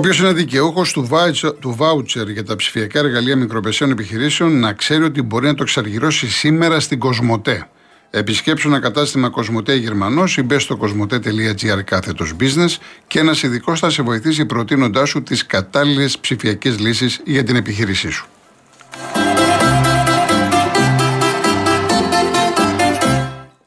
Όποιο είναι δικαιούχος του, του βάουτσερ για τα ψηφιακά εργαλεία μικροπεσαίων επιχειρήσεων να ξέρει ότι μπορεί να το εξαργυρώσει σήμερα στην Κοσμοτέ. Επισκέψου ένα κατάστημα Κοσμοτέ Γερμανός ή μπε στο κοσμοτέ.gr κάθετος business και ένας ειδικός θα σε βοηθήσει προτείνοντάς σου τις κατάλληλες ψηφιακές λύσεις για την επιχείρησή σου.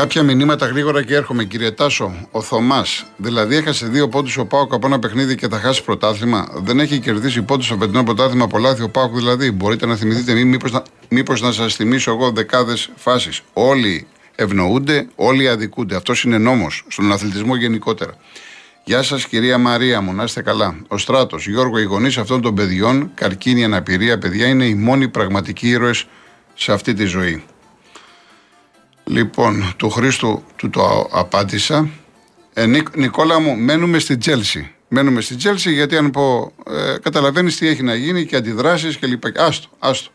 Κάποια μηνύματα γρήγορα και έρχομαι, κύριε Τάσο. Ο Θωμάς, δηλαδή έχασε δύο πόντους ο Πάουκ από ένα παιχνίδι και θα χάσει πρωτάθλημα. Δεν έχει κερδίσει πόντους στο φετινό πρωτάθλημα από λάθη ο Πάουκ, δηλαδή. Μπορείτε να θυμηθείτε, μήπως να, μήπως να σας θυμίσω εγώ δεκάδες φάσεις. Όλοι ευνοούνται, όλοι αδικούνται. Αυτός είναι νόμος στον αθλητισμό γενικότερα. Γεια σας, κυρία Μαρία μου, να είστε καλά. Ο Στράτος, Γιώργο, οι γονείς αυτών των παιδιών, καρκίνη, αναπηρία, παιδιά είναι οι μόνοι πραγματικοί ήρωες σε αυτή τη ζωή. Λοιπόν, του Χρήστου του το απάντησα. Ε, Νικόλα μου, μένουμε στη Τζέλση. Μένουμε στη Τζέλση γιατί αν πω, ε, καταλαβαίνεις τι έχει να γίνει και αντιδράσεις και λοιπά. Άστο, άστο.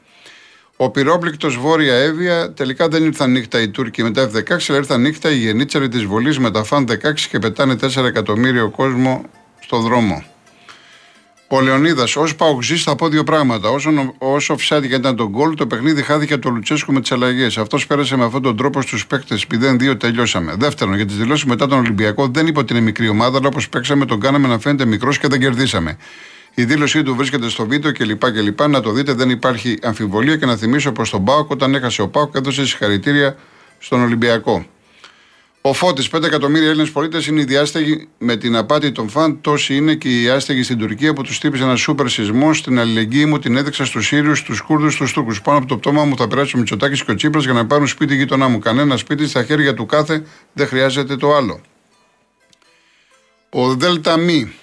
Ο πυρόπληκτος Βόρεια Εύβοια τελικά δεν ήρθαν νύχτα οι Τούρκοι με τα F-16, αλλά ήρθαν νύχτα οι γενίτσαροι της βολής με τα φαν 16 και πετάνε 4 εκατομμύριο κόσμο στο δρόμο. Ο Λεωνίδα, ω παοξή, θα πω δύο πράγματα. Όσο, όσο φυσάτικα ήταν τον γκολ, το παιχνίδι χάθηκε από τον Λουτσέσκου με τις αλλαγές. Αυτός πέρασε με αυτόν τον τρόπο στους παίκτες. 0-2 τελειώσαμε. Δεύτερον, για τις δηλώσεις μετά τον Ολυμπιακό, δεν είπε ότι είναι μικρή ομάδα, αλλά όπως παίξαμε τον κάναμε να φαίνεται μικρός και δεν κερδίσαμε. Η δήλωσή του βρίσκεται στο βίντεο κλπ. κλπ. Να το δείτε, δεν υπάρχει αμφιβολία και να θυμίσω πως τον Πάοκ, όταν έχασε ο Πάοκ, έδωσε συγχαρητήρια στον Ολυμπιακό. Ο Φώτης, 5 εκατομμύρια Έλληνες πολίτες είναι οι διάσταγοι με την απάτη των φαν. Τόσοι είναι και οι άστεγοι στην Τουρκία που τους τύπησε ένα σούπερ σεισμό. Στην αλληλεγγύη μου την έδειξα στους Σύριους, τους Κούρδους, τους Τούρκους. Πάνω από το πτώμα μου θα περάσει ο Μητσοτάκης και ο Τσίπρας για να πάρουν σπίτι γείτονά μου. Κανένα σπίτι στα χέρια του κάθε δεν χρειάζεται το άλλο. Ο Δέλτα Μη,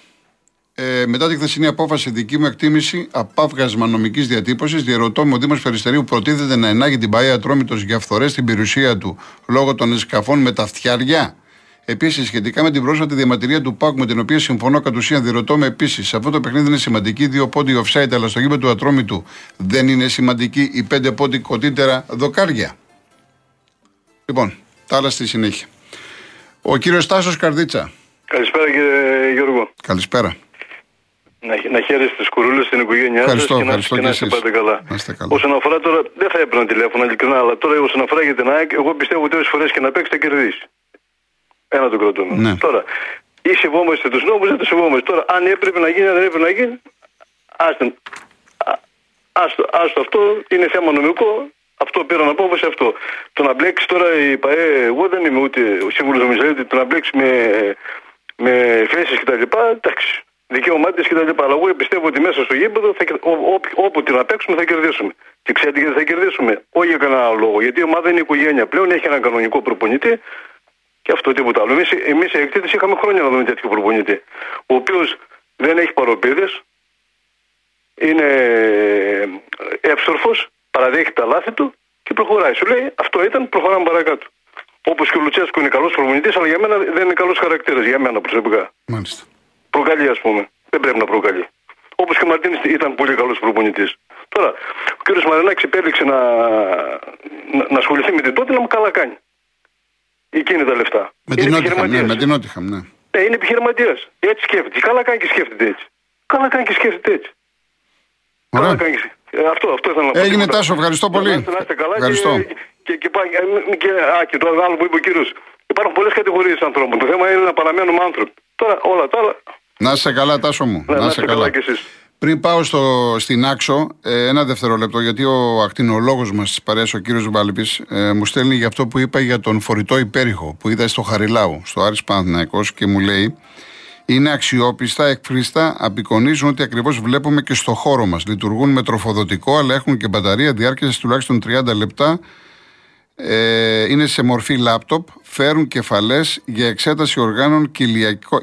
ε, μετά τη χθεσινή απόφαση, δική μου εκτίμηση, απάβγασμα νομικής διατύπωσης, διαρωτώ με ο Δήμος Περιστερίου προτίθεται να ενάγει την Παία Ατρόμητος για φθορές στην περιουσία του λόγω των εσκαφών με τα φτιαριά. Επίσης, σχετικά με την πρόσφατη διαμαρτυρία του ΠΑΚ με την οποία συμφωνώ κατ' ουσίαν, διερωτώ με επίσης, σε αυτό το παιχνίδι είναι σημαντική δύο πόντι offside, αλλά στο γήπεδο του Ατρόμητου δεν είναι σημαντική η πέντε πόντι κοντύτερα δοκάρια. Λοιπόν, τα άλλα στη συνέχεια. Ο κύριος Τάσο Καρδίτσα. Καλησπέρα κύριε Γιώργο. Καλησπέρα. Να, να χαίρεστε τις κουρούλες στην οικογένειά σας και, να, και να είστε πάντα καλά. καλά. Όσον αφορά τώρα, δεν θα έπαιρνα τηλέφωνο ειλικρινά, αλλά τώρα όσον αφορά για την ΑΕΚ, εγώ πιστεύω ότι όσε φορές και να παίξει θα κερδίσει. Ένα το κρατούμε. Ναι. Τώρα, ή σεβόμαστε τους νόμους, δεν τους σεβόμαστε. Τώρα, αν έπρεπε να γίνει, αν δεν έπρεπε να γίνει, άστον. Άστο, άστο αυτό είναι θέμα νομικό. Αυτό πήραν απόφαση αυτό. Το να μπλέξει τώρα η ΠαΕ, εγώ δεν είμαι ούτε ο σύμβουλο νομιζαλίτη, το να μπλέξει με, με θέσει κτλ. Εντάξει δικαίωμά τη κτλ. Αλλά εγώ πιστεύω ότι μέσα στο γήπεδο θα, ό, ό, όποτε να παίξουμε θα κερδίσουμε. Και ξέρετε γιατί θα κερδίσουμε; Όχι για κανένα άλλο λόγο. Γιατί η ομάδα είναι οικογένεια πλέον, έχει έναν κανονικό προπονητή και αυτό τίποτα άλλο. Εμείς οι εκτίτε είχαμε χρόνια να δούμε τέτοιο προπονητή. Ο οποίος δεν έχει παροπίδες, είναι εύστροφος, παραδέχεται τα λάθη του και προχωράει. Σου λέει αυτό ήταν, προχωράμε παρακάτω. Όπως και ο Λουτσέσκο είναι καλός προπονητής, αλλά για μένα δεν είναι καλός χαρακτήρας. Για μένα προσωπικά. Μάλιστα. Προκαλεί, ας πούμε. Δεν πρέπει να προκαλεί. Όπως και ο Μαρτίνης ήταν πολύ καλός προπονητής. Τώρα, ο κ. Μαρινάκης επέλεξε να, να, να ασχοληθεί με την τότε να μου καλά κάνει. Εκείνη τα λεφτά. Με την Νότιχαμ, ναι, με την Νότιχαμ, ναι. Ναι, είναι επιχειρηματίας. Έτσι σκέφτεται. Καλά κάνει και σκέφτεται έτσι. Καλά κάνει και σκέφτεται έτσι. Ωραία. Καλά κάνει. Ε, αυτό, αυτό ήθελα να πω. Έγινε Τάσο, ευχαριστώ πολύ. Να είστε καλά ευχαριστώ. Και, και, και, και, και, α, και το άλλο που είπε ο κύριος. Υπάρχουν πολλές κατηγορίες ανθρώπων. Το θέμα είναι να παραμένουμε άνθρωποι. Τώρα όλα τα άλλα να είσαι καλά, Τάσο μου. Ναι, να είσαι καλά. καλά Πριν πάω στο, στην Άξο, ε, ένα δευτερόλεπτο, γιατί ο ακτινολόγος μας της παρέας, ο κύριος Βάλπης, ε, μου στέλνει για αυτό που είπα για τον φορητό υπέρηχο που είδα στο Χαριλάου, στο Άρης Παναθηναϊκός και μου λέει είναι αξιόπιστα, εκφρίστα, απεικονίζουν ότι ακριβώς βλέπουμε και στο χώρο μας. Λειτουργούν με τροφοδοτικό, αλλά έχουν και μπαταρία διάρκειας τουλάχιστον 30 λεπτά ε, είναι σε μορφή λάπτοπ, φέρουν κεφαλές για εξέταση οργάνων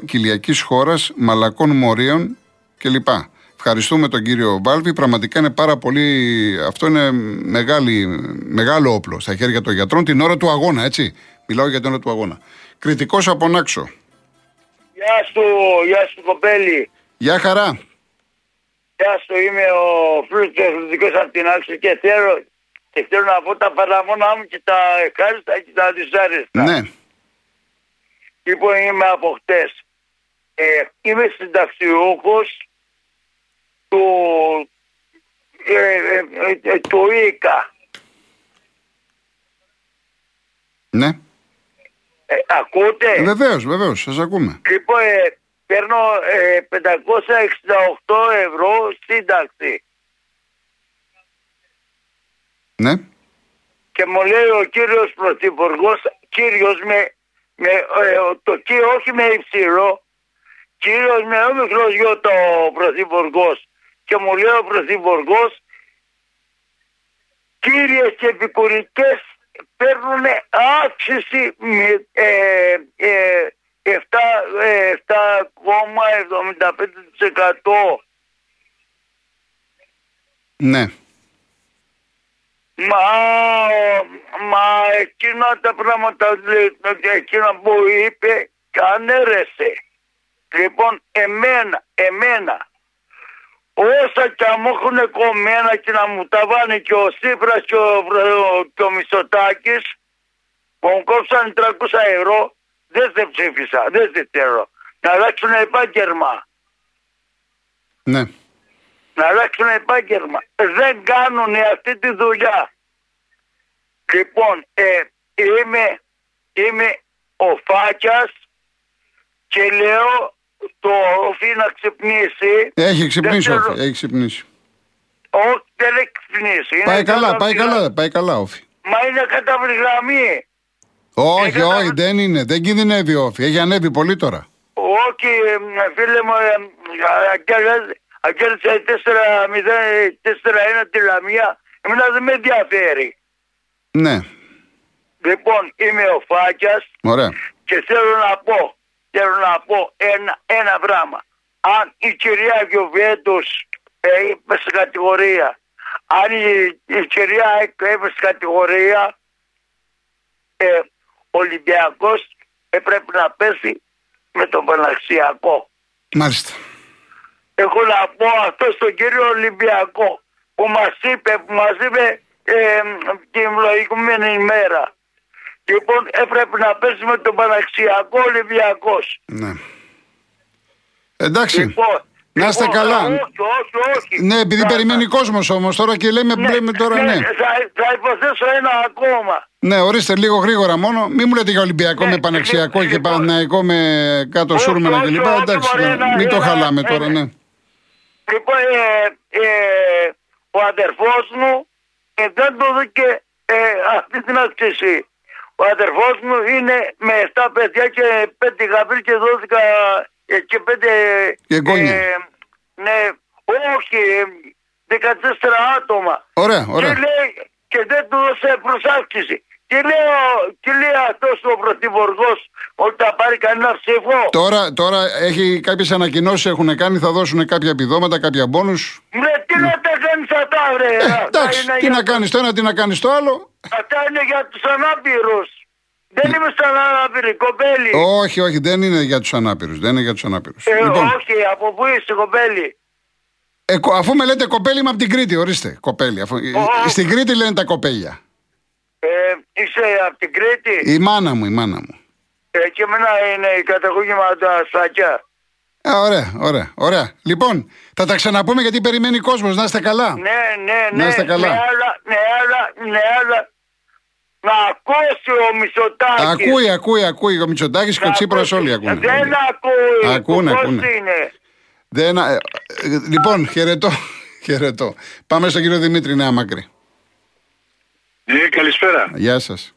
κοιλιακής χώρας, μαλακών μορίων κλπ. Ευχαριστούμε τον κύριο Μπάλβη. Πραγματικά είναι πάρα πολύ. Αυτό είναι μεγάλη, μεγάλο όπλο στα χέρια των γιατρών την ώρα του αγώνα, έτσι. Μιλάω για την ώρα του αγώνα. Κριτικός από Νάξο. Γεια σου, γεια σου κοπέλη. Γεια χαρά. Γεια σου, είμαι ο φίλος του αθλητικός από την Άξο και θέλω, και θέλω να πω τα παραμόνα μου και τα ευχάριστα και τα δυσάρεστα. Ναι. Λοιπόν, είμαι από χτες. Ε, είμαι συνταξιούχος του, ε, ε, ε, του ΙΚΑ. Ναι. Ε, ακούτε; Βεβαίως, βεβαίως, σας ακούμε. Λοιπόν, ε, παίρνω ε, 568 ευρώ σύνταξη. Ναι. Και μου λέει ο κύριος Πρωθυπουργός, κύριος με, με ε, το κύριο όχι με υψηλό, κύριος με όμικρο γιο το Πρωθυπουργός. Και μου λέει ο Πρωθυπουργός, κύριες και επικουρικές παίρνουν αύξηση με ε, ε, 7,75%. Ναι. Μα, μα εκείνα τα πράγματα, εκείνα που είπε, κανέρεσε. Λοιπόν, εμένα, εμένα, όσα και αν μου έχουν κομμένα και να μου τα βάνει και ο Σύπρας και ο, και ο Μισοτάκης, που μου κόψαν 300 ευρώ, δεν σε ψήφισα, δεν σε θέλω. Να αλλάξουν επάγγελμα. Ναι. Να αλλάξουν επάγγελμα. Δεν κάνουν αυτή τη δουλειά. Λοιπόν, ε, είμαι, είμαι ο Φάκιας και λέω το όφι να ξυπνήσει. Έχει ξυπνήσει, Δεν όφη, θέλω- έχει ξυπνήσει. Όχι, δεν έχει ξυπνήσει. Είναι Πάει καλά, κατά πάει πληγα- καλά, πάει καλά, όφη. Μα είναι κατά γραμμή. Όχι, Έκανα- όχι, δεν είναι. Δεν κινδυνεύει όφη. Έχει ανέβει πολύ τώρα. Όχι, ε, φίλε μου, ε, αγγέλ- αγγέλισε 4-0-4-1 τη Λαμία. Εμένα δεν με ενδιαφέρει. Ναι. Λοιπόν, είμαι ο Φάκιας Ωραία. και θέλω να πω, θέλω να πω ένα, ένα πράγμα. Αν η κυρία Γιουβέντους ε, είπε σε κατηγορία, αν η, η κυρία είπε σε κατηγορία, ε, ο Ολυμπιακός έπρεπε να πέσει με τον Παναξιακό. Μάλιστα. Έχω να πω αυτό στον κύριο Ολυμπιακό που μας είπε, που μας είπε ε, την προηγούμενη ημέρα. Λοιπόν, έπρεπε να πέσει με τον Παναξιακό Ολυμπιακός. Ναι. Εντάξει. Λοιπόν, Να είστε λοιπόν, καλά. Όχι, όχι, όχι. Ναι, επειδή Θα- περιμένει κόσμος όμως τώρα και λέμε, λέμε τώρα ναι. Θα, θα υποθέσω ένα ακόμα. Ναι, ορίστε λίγο γρήγορα μόνο. Μην μου λέτε για Ολυμπιακό Ναι, με Παναξιακό λοιπόν, και Παναθηναϊκό με κάτω Όχι, Σούρμενα όχι, κλπ. όχι, Εντάξει, μωρέ, ναι, ένα- μην το ένα- χαλάμε τώρα, ένα- ναι. Λοιπόν, ε, ε, ο αδερφός μου ε, δεν του δήκε ε, αυτή την αύξηση. Ο αδερφός μου είναι με 7 παιδιά και 5 γαμπρί και 12 ε, και 5... Και εγγόνια. ναι, όχι, ε, 14 άτομα. Ωραία, Και, ωραία. λέει, και δεν του δώσε προσάυξηση. Και λέει, ο- και λέει αυτός ο πρωθυπουργός ότι θα πάρει κανένα ψήφο. Τώρα, τώρα έχει κάποιες ανακοινώσεις έχουν κάνει, θα δώσουν κάποια επιδόματα, κάποια μπόνους. Ναι, τι να τα κάνεις αυτά, βρε. Αυτά εντάξει, είναι τι για να κάνεις το ένα, τι να κάνεις το άλλο. Αυτά είναι για τους ανάπηρους. Δεν είμαι σαν ανάπηρη, κοπέλη. Όχι, όχι, δεν είναι για τους ανάπηρους. Δεν είναι για τους ανάπηρους. Ε, λοιπόν, Όχι, από πού είσαι, κοπέλη; ε, κο- αφού με λέτε κοπέλι, είμαι από την Κρήτη, ορίστε. Κοπέλι. Αφού, Ω. Στην Κρήτη λένε τα κοπέλια. Ε, είσαι από την Κρήτη; Η μάνα μου, η μάνα μου. Ε, και εμένα είναι η καταγωγή με τα σφακιά. Α, ωραία, ωραία, ωραία. Λοιπόν, θα τα ξαναπούμε γιατί περιμένει κόσμος. Να είστε καλά. Ναι, ναι, ναι. Να είστε καλά. Ναι, αλλά, ναι, αλλά, ναι, αλλά να ακούσει ο Μητσοτάκης. Ακούει, ακούει, ακούει. Ο Μητσοτάκης και ο Να Τσίπρας ακούσει. όλοι ακούνε. Δεν Όλοι. ακούει. Ακούνε, Πώς ακούνε. είναι; Δεν, ε, ε, λοιπόν, χαιρετώ. χαιρετώ. Πάμε στον κύριο Δημήτρη Νέα Μακρύ. Ε, καλησπέρα. Γεια σας.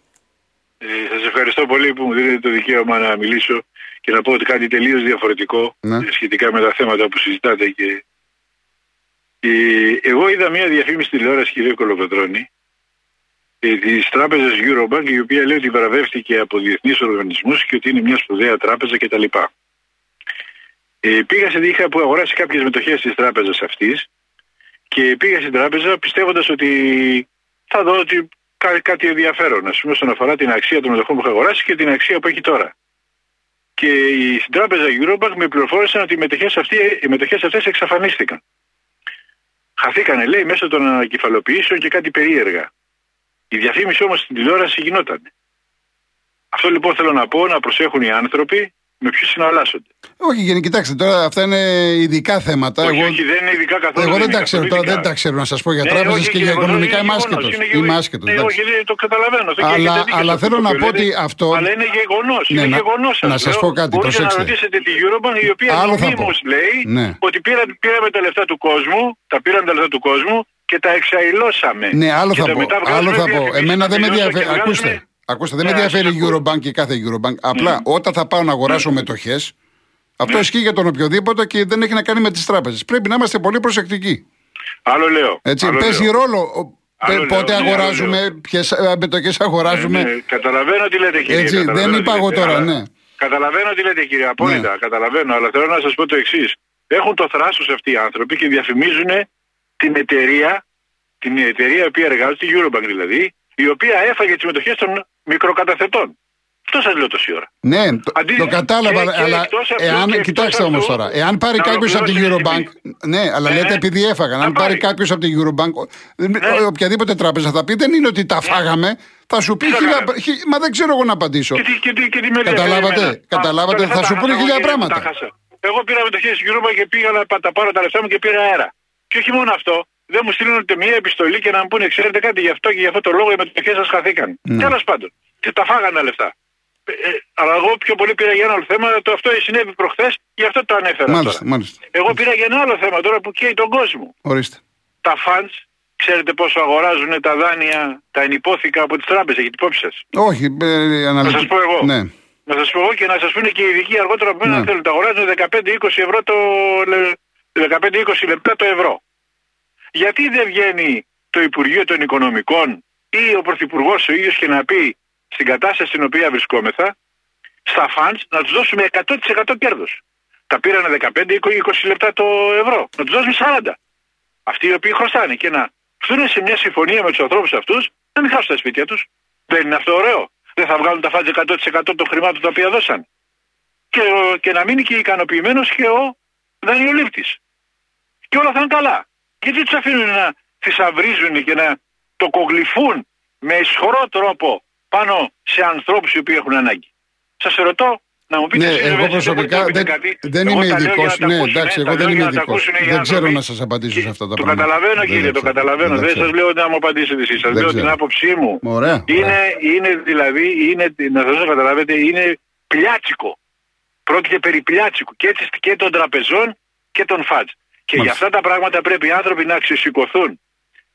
Ε, Σας ευχαριστώ πολύ που μου δίνετε το δικαίωμα να μιλήσω και να πω ότι κάτι τελείως διαφορετικό Ναι. ε, σχετικά με τα θέματα που συζητάτε. Και... Ε, εγώ είδα μια διαφήμιση στη τηλεόρασης, κύριε Κολοπετρώνη, ε, της τράπεζας Eurobank, η οποία λέει ότι παραβεύτηκε από διεθνείς οργανισμούς και ότι είναι μια σπουδαία τράπεζα κτλ. Ε, πήγα σε είχα που αγοράσει κάποιες μετοχές της τράπεζας αυτής και πήγα στην τράπεζα πιστεύοντας ότι θα δω ότι κά- κάτι ενδιαφέρον, ας πούμε, όσον αφορά την αξία των μετοχών που είχα αγοράσει και την αξία που έχει τώρα. Και η, στην τράπεζα Eurobank με πληροφόρησαν ότι οι μετοχές αυτές εξαφανίστηκαν. Χαθήκανε, λέει, μέσω των ανακεφαλοποιήσεων και κάτι περίεργα. Η διαφήμιση όμως στην τηλεόραση γινόταν. Αυτό λοιπόν θέλω να πω, να προσέχουν οι άνθρωποι με ποιους συναλλάσσονται; Όχι, γενικά, κοιτάξτε, τώρα αυτά είναι ειδικά θέματα. όχι, εγώ, όχι, δεν είναι ειδικά καθόλου. εγώ δεν είναι τα ξέρω, καθόλου τώρα δεν ειδικά. τα ξέρω να σας πω για Ναι, τράπεζες όχι, και κύριε για Κωνσταντίνο, οικονομικά είμαι είναι άσχετο. γεγονός, είναι Είμαι γεγονός. άσχετος. Ναι, όχι, δεν το καταλαβαίνω. αυτό και Αλλά- έχετε δίκιο αλλά σε θέλω αυτό να που πω λέτε. ότι αυτό- Αλλά είναι γεγονός. Ναι, είναι να- γεγονός, να σας σας λέω. πω κάτι, Μπορείτε προσέξτε. να ρωτήσετε τη Eurobank η οποία Άλλο θα νομίμως πω. λέει Ναι. ότι πήρα, πήραμε τα λεφτά του κόσμου, τα πήραν τα λεφτά του κόσμου και τα εξαϊλώσαμε. Ναι, άλλο Και θα τα πω. μετά βγάζουμε Άλλο θα πω. διαφημίσεις Εμένα δεν με στα ενδιαφέρει. και Ακούστε. Βγάζουμε- Ακούστε, δεν με Ναι, ενδιαφέρει η σας ακούω. Eurobank και κάθε Eurobank. Απλά όταν θα πάω να αγοράσω μετοχές, αυτό Ναι. ισχύει για τον οποιοδήποτε και δεν έχει να κάνει με τις τράπεζες. Πρέπει να είμαστε πολύ προσεκτικοί. Άλλο λέω. Έτσι, άλλο παίζει λέω. ρόλο ο- Άλλο λέω, πότε ναι, άλλο αγοράζουμε, ποιες μετοχές αγοράζουμε. Ναι, ναι, καταλαβαίνω τι λέτε κύριε. Έτσι, καταλαβαίνω δεν τι είπα εγώ λέτε, τώρα, αλλά- ναι. Καταλαβαίνω τι λέτε κύριε, απόλυτα, Ναι. καταλαβαίνω, αλλά θέλω να σας πω το εξής. Έχουν το θράσος αυτοί οι άνθρωποι και διαφημίζουν την εταιρεία, την εταιρεία η οποία εργάζεται, η Eurobank δηλαδή, η οποία έφαγε τις μετοχές των μικροκαταθετών. Αυτό σας λέω τόση ώρα. Ναι, το, Αντί- το κατάλαβα, και- και αλλά εκτός αυτού- εάν, και εκτός κοιτάξτε όμως αυτού, τώρα, εάν πάρει να κάποιος από την ολοκληρώσω Eurobank. τη Ναι, αλλά Ναι, λέτε ναι. επειδή έφαγαν. Να Αν πάρει πάρει. κάποιος από την Eurobank, δεν- Ναι. οποιαδήποτε τράπεζα θα πει δεν είναι ότι τα φάγαμε. Θα σου πει Τι θα χίλια. κάναμε; χι- Μα δεν ξέρω εγώ να απαντήσω. Και τι, και τι, και τι με Καταλάβατε, ενδιαφέρει εμένα. καταλάβατε, Α, θα τα σου πούνε χάσα, χίλια εγώ, πράγματα. τα χάσα. Εγώ πήρα μετοχές στη Eurobank και πήγα να πα- τα πάρω τα λεφτά μου και πήρα αέρα. Και όχι μόνο αυτό, δεν μου στείλουν ούτε μία επιστολή και να μου πούνε, ξέρετε κάτι, γι' αυτό και γι' αυτό το λόγο οι μετοχές σας χαθήκαν. Ναι. Τέλο πάντων. Και τα φάγανε τα λεφτά. Ε, ε, αλλά εγώ πιο πολύ πήρα για ένα άλλο θέμα, το αυτό συνέβη προχθές, γι' αυτό το ανέφερα. Μάλιστα, τώρα. μάλιστα. Εγώ πήρα για ένα άλλο θέμα τώρα που καίει τον κόσμο. Ορίστε. Τα funds, ξέρετε πόσο αγοράζουν τα δάνεια, τα ενυπόθηκα από τις τράπεζες, έχετε υπόψη σας. Όχι, ε, Να αναλυτικά. σας πω εγώ. Ναι. Να σας πω εγώ και να σας πούνε και οι ειδικοί αργότερα από μένα Ναι. αν θέλουν. Τα αγοράζουν 15-20 ευρώ το. 15-20 λεπτά το ευρώ. Γιατί δεν βγαίνει το Υπουργείο των Οικονομικών ή ο Πρωθυπουργός ο ίδιος και να πει στην κατάσταση στην οποία βρισκόμεθα, στα funds να τους δώσουμε 100% κέρδος. Τα πήρανε 15-20 λεπτά το ευρώ. Να τους δώσουμε 40. Αυτοί οι οποίοι χρωστάνε και να έρθουν σε μια συμφωνία με τους ανθρώπους αυτούς να μην χάσουν τα σπίτια τους. Δεν είναι αυτό ωραίο. Δεν θα βγάλουν τα φάτζ 100% των χρημάτων τα οποία δώσαν. Και, ο- και να μείνει και ικανοποιημένος και ο δανειολήπτης. Και όλα θα είναι καλά. Γιατί τους αφήνουν να θησαυρίζουν και να το κογλυφούν με ισχυρό τρόπο πάνω σε ανθρώπους οι οποίοι έχουν ανάγκη. Σας ρωτώ να μου πείτε Ναι, εσείς, εγώ βέβαια, εσείς προσωπικά μπορείτε να δεν, πείτε κάτι. δεν Εγώ είμαι τα λέω ειδικός. για να τα Ναι, ακούσουν, εντάξει, τα εγώ λέω δεν για είμαι να τα ειδικός. ακούσουν οι Δεν ξέρω άνθρωποι. να σας απαντήσω σε αυτά τα Το πράγματα. καταλαβαίνω Δεν κύριε, τα το ξέρω. καταλαβαίνω. τα Δεν ξέρω. σα λέω να μου απαντήσετε εσείς. Σας Δεν λέω ξέρω. την άποψή μου. Ωραία. Είναι, είναι δηλαδή, είναι, να σας το καταλάβετε, είναι πλιάτσικο. Πρόκειται περί πλιάτσικου και, έτσι, και των τραπεζών και των φάτζ. Και για αυτά τα πράγματα πρέπει οι άνθρωποι να αξιοσηκωθούν.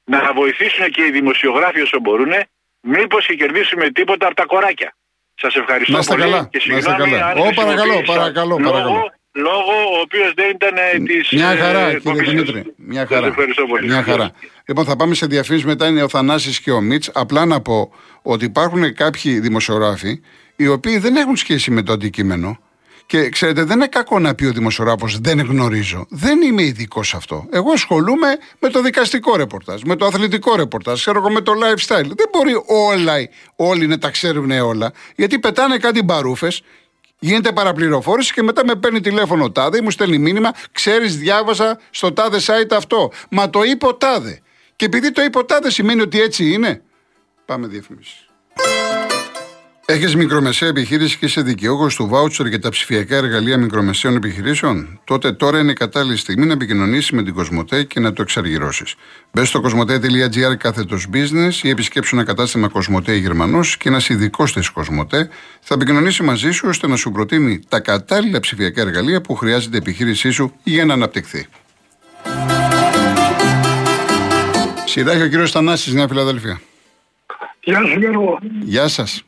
Να βοηθήσουν και οι δημοσιογράφοι όσο μπορούν, μήπως και κερδίσουμε τίποτα από τα κοράκια. Σας ευχαριστώ Να είστε πολύ καλά, και να είστε συγγνώμη καλά. αν Ω, παρακαλώ, χρησιμοποίησα παρακαλώ, λόγο, παρακαλώ. λόγο ο οποίος δεν ήταν ε, της Μια ε, χαρά, κύριε εκπομπής σας. Δημήτρη. Μια Σας χαρά. ευχαριστώ πολύ. Μια χαρά. Λοιπόν, θα πάμε σε διαφήμιση. Μετά είναι ο Θανάσης και ο Μίτς. Απλά να πω ότι υπάρχουν κάποιοι δημοσιογράφοι οι οποίοι δεν έχουν σχέση με το αντικείμενο. Και ξέρετε, δεν είναι κακό να πει ο δημοσιογράφος δεν γνωρίζω. Δεν είμαι ειδικό σε αυτό. Εγώ ασχολούμαι με το δικαστικό ρεπορτάζ, με το αθλητικό ρεπορτάζ, ξέρω εγώ με το lifestyle. Δεν μπορεί όλα, όλοι να τα ξέρουν όλα, γιατί πετάνε κάτι μπαρούφες Γίνεται παραπληροφόρηση και μετά με παίρνει τηλέφωνο ο τάδε ή μου στέλνει μήνυμα. Ξέρεις, διάβασα στο τάδε site αυτό. Μα το είπε ο τάδε. Και επειδή το είπε ο τάδε σημαίνει ότι έτσι είναι. Πάμε διαφήμιση. Έχεις μικρομεσαία επιχείρηση και είσαι δικαιούχος του βάουτσερ για τα ψηφιακά εργαλεία μικρομεσαίων επιχειρήσεων; Τότε τώρα είναι η κατάλληλη στιγμή να επικοινωνήσεις με την Κοσμοτέ και να το εξαργυρώσεις. Μπες στο κοσμοτέ.gr κάθετος business ή επισκέψου ένα κατάστημα Κοσμοτέ Γερμανός και ένας ειδικός της Κοσμοτέ θα επικοινωνήσει μαζί σου ώστε να σου προτείνει τα κατάλληλα ψηφιακά εργαλεία που χρειάζεται η επιχείρησή σου για να αναπτυχθεί. Σειρά ο κύριος Θανάσης, Νέα Φιλαδέλφια. Γεια σου Γιώργο. Γεια σας.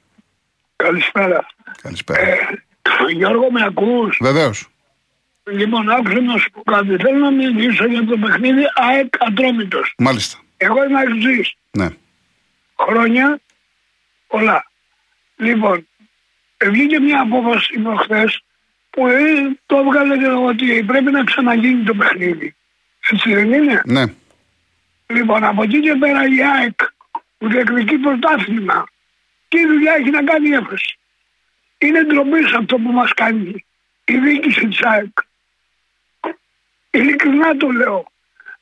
Καλησπέρα. Καλησπέρα. Ε, Γιώργο με ακούς; Βεβαίως. Λοιπόν άκουσα να σου πω κάτι. Θέλω να μιλήσω για το παιχνίδι ΑΕΚ Ατρόμητος. Μάλιστα. Εγώ είμαι αξής. Ναι. Χρόνια πολλά. Λοιπόν, ε, βγήκε μια απόφαση προχθές που ε, το έβγαλε ότι πρέπει να ξαναγίνει το παιχνίδι. Έτσι δεν είναι; Ναι. Λοιπόν, από εκεί και πέρα η ΑΕΚ που διεκδικεί πρωτάθλημα, τι δουλειά έχει να κάνει η έφεση. Είναι ντροπή σε αυτό που μας κάνει η διοίκηση της ΑΕΚ. Ειλικρινά το λέω.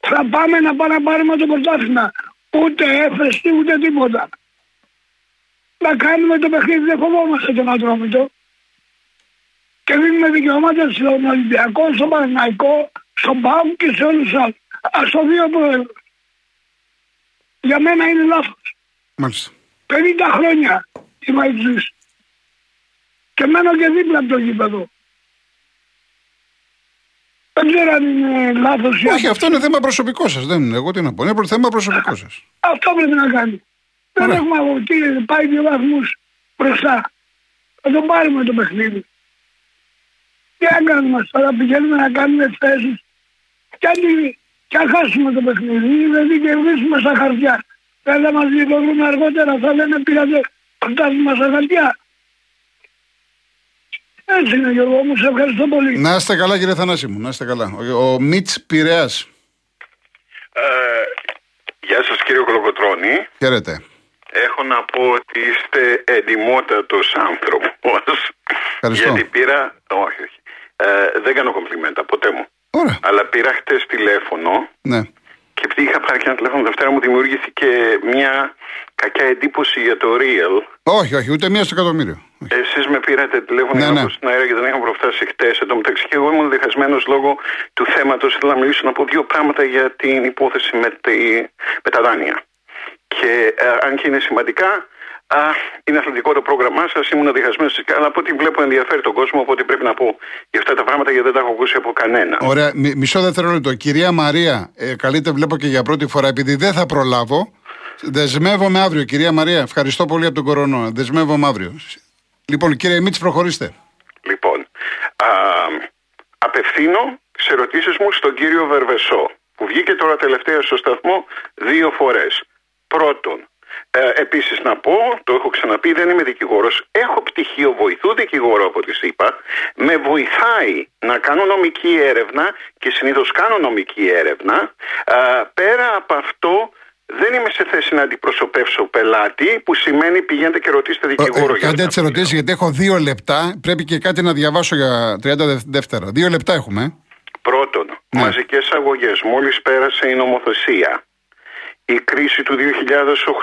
Θα πάμε να πάμε να πάρουμε το πρωτάθλημα. Ούτε έφεση ούτε τίποτα. Να κάνουμε το παιχνίδι, δεν φοβόμαστε τον Ατρόμητο. Και δίνουμε δικαιώματα στον Ολυμπιακό, στον Παναγικό, στον ΠΑΟ και σε όλους τους άλλους. Ας το δύο πρόεδρος. Για μένα είναι λάθος. Μάλιστα. 50 χρόνια είμαι εξής. Και μένω και δίπλα από το γήπεδο. Δεν ξέρω αν είναι λάθος ή Όχι, αυτό είναι θέμα προσωπικό σας. Δεν είναι εγώ τι να πω. Είναι προ- θέμα προσωπικό σας. Αυτό πρέπει να κάνει. Δεν Ωραία. έχουμε αγωγή, πάει δύο βαθμούς μπροστά. Θα το πάρουμε το παιχνίδι. Τι να κάνουμε τώρα, πηγαίνουμε να κάνουμε θέσεις. Και αν, και αν χάσουμε το παιχνίδι, δηλαδή κερδίσουμε στα χαρτιά. Δεν θα μας βρούμε αργότερα, θα λένε πήρατε πρωτάθλημα στα χαρτιά. Έτσι είναι Γιώργο μου, σε ευχαριστώ πολύ. Να είστε καλά, κύριε Θανάση μου. Να είστε καλά. Ο, ο Μιτ Πειραιάς. Ε, γεια σας κύριε Κολοκοτρώνη. Χαίρετε. Έχω να πω ότι είστε εντιμότατος άνθρωπος. Ευχαριστώ. Γιατί πήρα... Όχι, όχι. Ε, δεν κάνω κομπλιμέντα ποτέ μου. Ωραία. Αλλά πήρα χτες τηλέφωνο Ναι. Και επειδή είχα πάρει και ένα τηλέφωνο Δευτέρα μου δημιουργήθηκε μια κακιά εντύπωση για το Real. Όχι, όχι, ούτε μία στο εκατομμύριο. Όχι. Εσείς με πήρατε τηλέφωνο Ναι, για να ναι. πω στην αέρα και δεν είχαμε προφτάσει χτες. Εν τω μεταξύ, και εγώ ήμουν διχασμένος λόγω του θέματος. Ήθελα να μιλήσω να πω δύο πράγματα για την υπόθεση με, τη, με τα δάνεια. Και ε, αν και είναι σημαντικά, α, είναι αθλητικό το πρόγραμμά σας. Ήμουν διχασμένος, αλλά από ό,τι βλέπω ενδιαφέρει τον κόσμο. Οπότε πρέπει να πω για αυτά τα πράγματα γιατί δεν τα έχω ακούσει από κανένα. Ωραία, μι- μισό δευτερόλεπτο. Κυρία Μαρία, ε, καλείτε βλέπω και για πρώτη φορά, επειδή δεν θα προλάβω. Δεσμεύομαι αύριο, κυρία Μαρία. Ευχαριστώ πολύ από τον κορονό. Δεσμεύομαι αύριο. Λοιπόν, κύριε Μίτς, προχωρήστε. Λοιπόν, α, απευθύνω τις ερωτήσεις μου στον κύριο Βερβεσό, που βγήκε τώρα τελευταία στο σταθμό δύο φορές. Πρώτον, ε, επίσης να πω, το έχω ξαναπεί, δεν είμαι δικηγόρος. Έχω πτυχίο βοηθού δικηγόρο από τη ΣΥΠΑ. Με βοηθάει να κάνω νομική έρευνα και συνήθως κάνω νομική έρευνα. Ε, πέρα από αυτό, δεν είμαι σε θέση να αντιπροσωπεύσω πελάτη, που σημαίνει πηγαίνετε και ρωτήστε δικηγόρο Ε, για Κάντε αυτά τις που ερωτήσεις, γιατί έχω δύο λεπτά. Πρέπει και κάτι να διαβάσω για 30 δευ- δεύτερα. Δύο λεπτά έχουμε. ε. Πρώτον, Ναι. μαζικές αγωγές. Μόλις πέρασε η νομοθεσία. Η κρίση του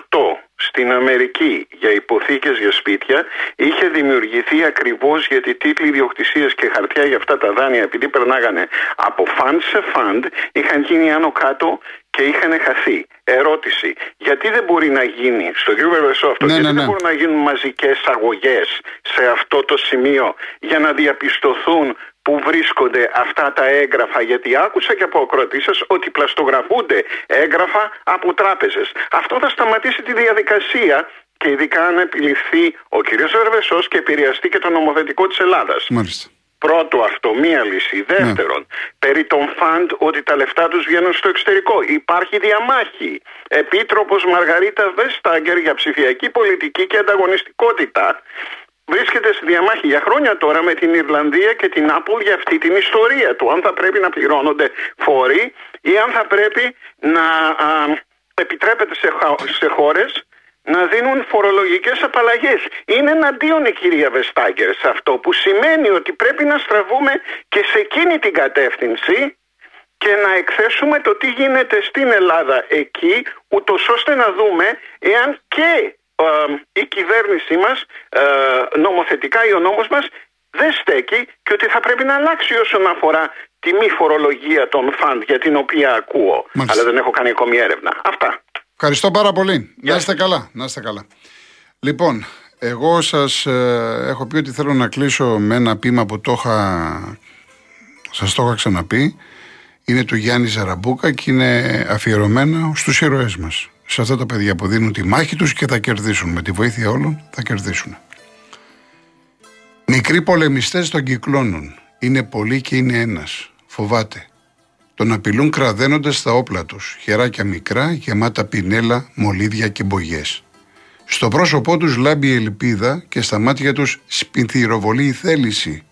2008 στην Αμερική για υποθήκες για σπίτια είχε δημιουργηθεί ακριβώς γιατί τίτλοι ιδιοκτησίας και χαρτιά για αυτά τα δάνεια επειδή περνάγανε από φαντ σε φαντ είχαν γίνει άνω κάτω και είχαν χαθεί. Ερώτηση, γιατί δεν μπορεί να γίνει, στο κύριο Βερβεσό αυτό, Ναι, γιατί ναι, δεν ναι. μπορούν να γίνουν μαζικές αγωγές σε αυτό το σημείο για να διαπιστωθούν που βρίσκονται αυτά τα έγγραφα γιατί άκουσα και από ακροατή σας ότι πλαστογραφούνται έγγραφα από τράπεζες. Αυτό θα σταματήσει τη διαδικασία και ειδικά αν επιληφθεί ο κ. Βερβεσός και επηρεαστεί και το νομοθετικό της Ελλάδας. Μάλιστα. Πρώτο αυτό, μία λύση. Δεύτερον, περί των φαντ ότι τα λεφτά τους βγαίνουν στο εξωτερικό. Υπάρχει διαμάχη. Επίτροπος Μαργαρίτα Βεστάγκερ για ψηφιακή πολιτική και ανταγωνιστικότητα βρίσκεται στη διαμάχη για χρόνια τώρα με την Ιρλανδία και την Apple για αυτή την ιστορία του. Αν θα πρέπει να πληρώνονται φόροι ή αν θα πρέπει να α, επιτρέπεται σε, χα- σε χώρες να δίνουν φορολογικές απαλλαγές. Είναι εναντίον η κυρία Βεστάγκερ σε αυτό που σημαίνει ότι πρέπει να στραβούμε και σε εκείνη την κατεύθυνση και να εκθέσουμε το τι γίνεται στην Ελλάδα εκεί ούτως ώστε να δούμε εάν και ε, η κυβέρνησή μας ε, νομοθετικά ή ο νόμος μας δεν στέκει και ότι θα πρέπει να αλλάξει όσον αφορά τη μη φορολογία των φαντ για την οποία ακούω. Μάλιστα. Αλλά δεν έχω κάνει ακόμη έρευνα. Αυτά. Ευχαριστώ πάρα πολύ. Να είστε καλά. Να είστε καλά. Λοιπόν, εγώ σας ε, έχω πει ότι θέλω να κλείσω με ένα πείμα που το είχα, σας το είχα ξαναπεί. Είναι του Γιάννη Ζαραμπούκα και είναι αφιερωμένο στους ήρωές μας. Σε αυτά τα παιδιά που δίνουν τη μάχη τους και θα κερδίσουν. Με τη βοήθεια όλων θα κερδίσουν. Μικροί πολεμιστές τον κυκλώνουν. Είναι πολλοί και είναι ένας. Φοβάται. Τον απειλούν κραδένοντας τα όπλα τους, χεράκια μικρά, γεμάτα πινέλα, μολύδια και μπογιές. Στο πρόσωπό τους λάμπει η ελπίδα και στα μάτια τους σπινθυροβολεί η θέληση.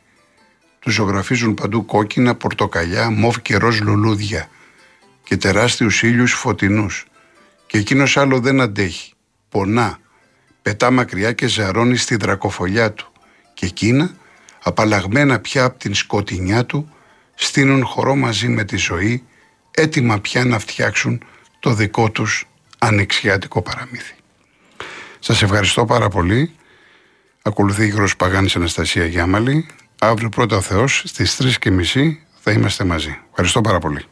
Τους ζωγραφίζουν παντού κόκκινα, πορτοκαλιά, μοβ και ροζ λουλούδια και τεράστιους ήλιους φωτεινούς. Και εκείνος άλλο δεν αντέχει. Πονά, πετά μακριά και ζαρώνει στη δρακοφολιά του. Και εκείνα, απαλλαγμένα πια από την σκοτεινιά του, στείνουν χορό μαζί με τη ζωή, έτοιμα πια να φτιάξουν το δικό τους ανεξιάτικο παραμύθι. Σας ευχαριστώ πάρα πολύ. Ακολουθεί η Γιώργος Παγάνης Αναστασία Γιάμαλη. Αύριο πρώτα ο Θεός στις 3.30 θα είμαστε μαζί. Ευχαριστώ πάρα πολύ.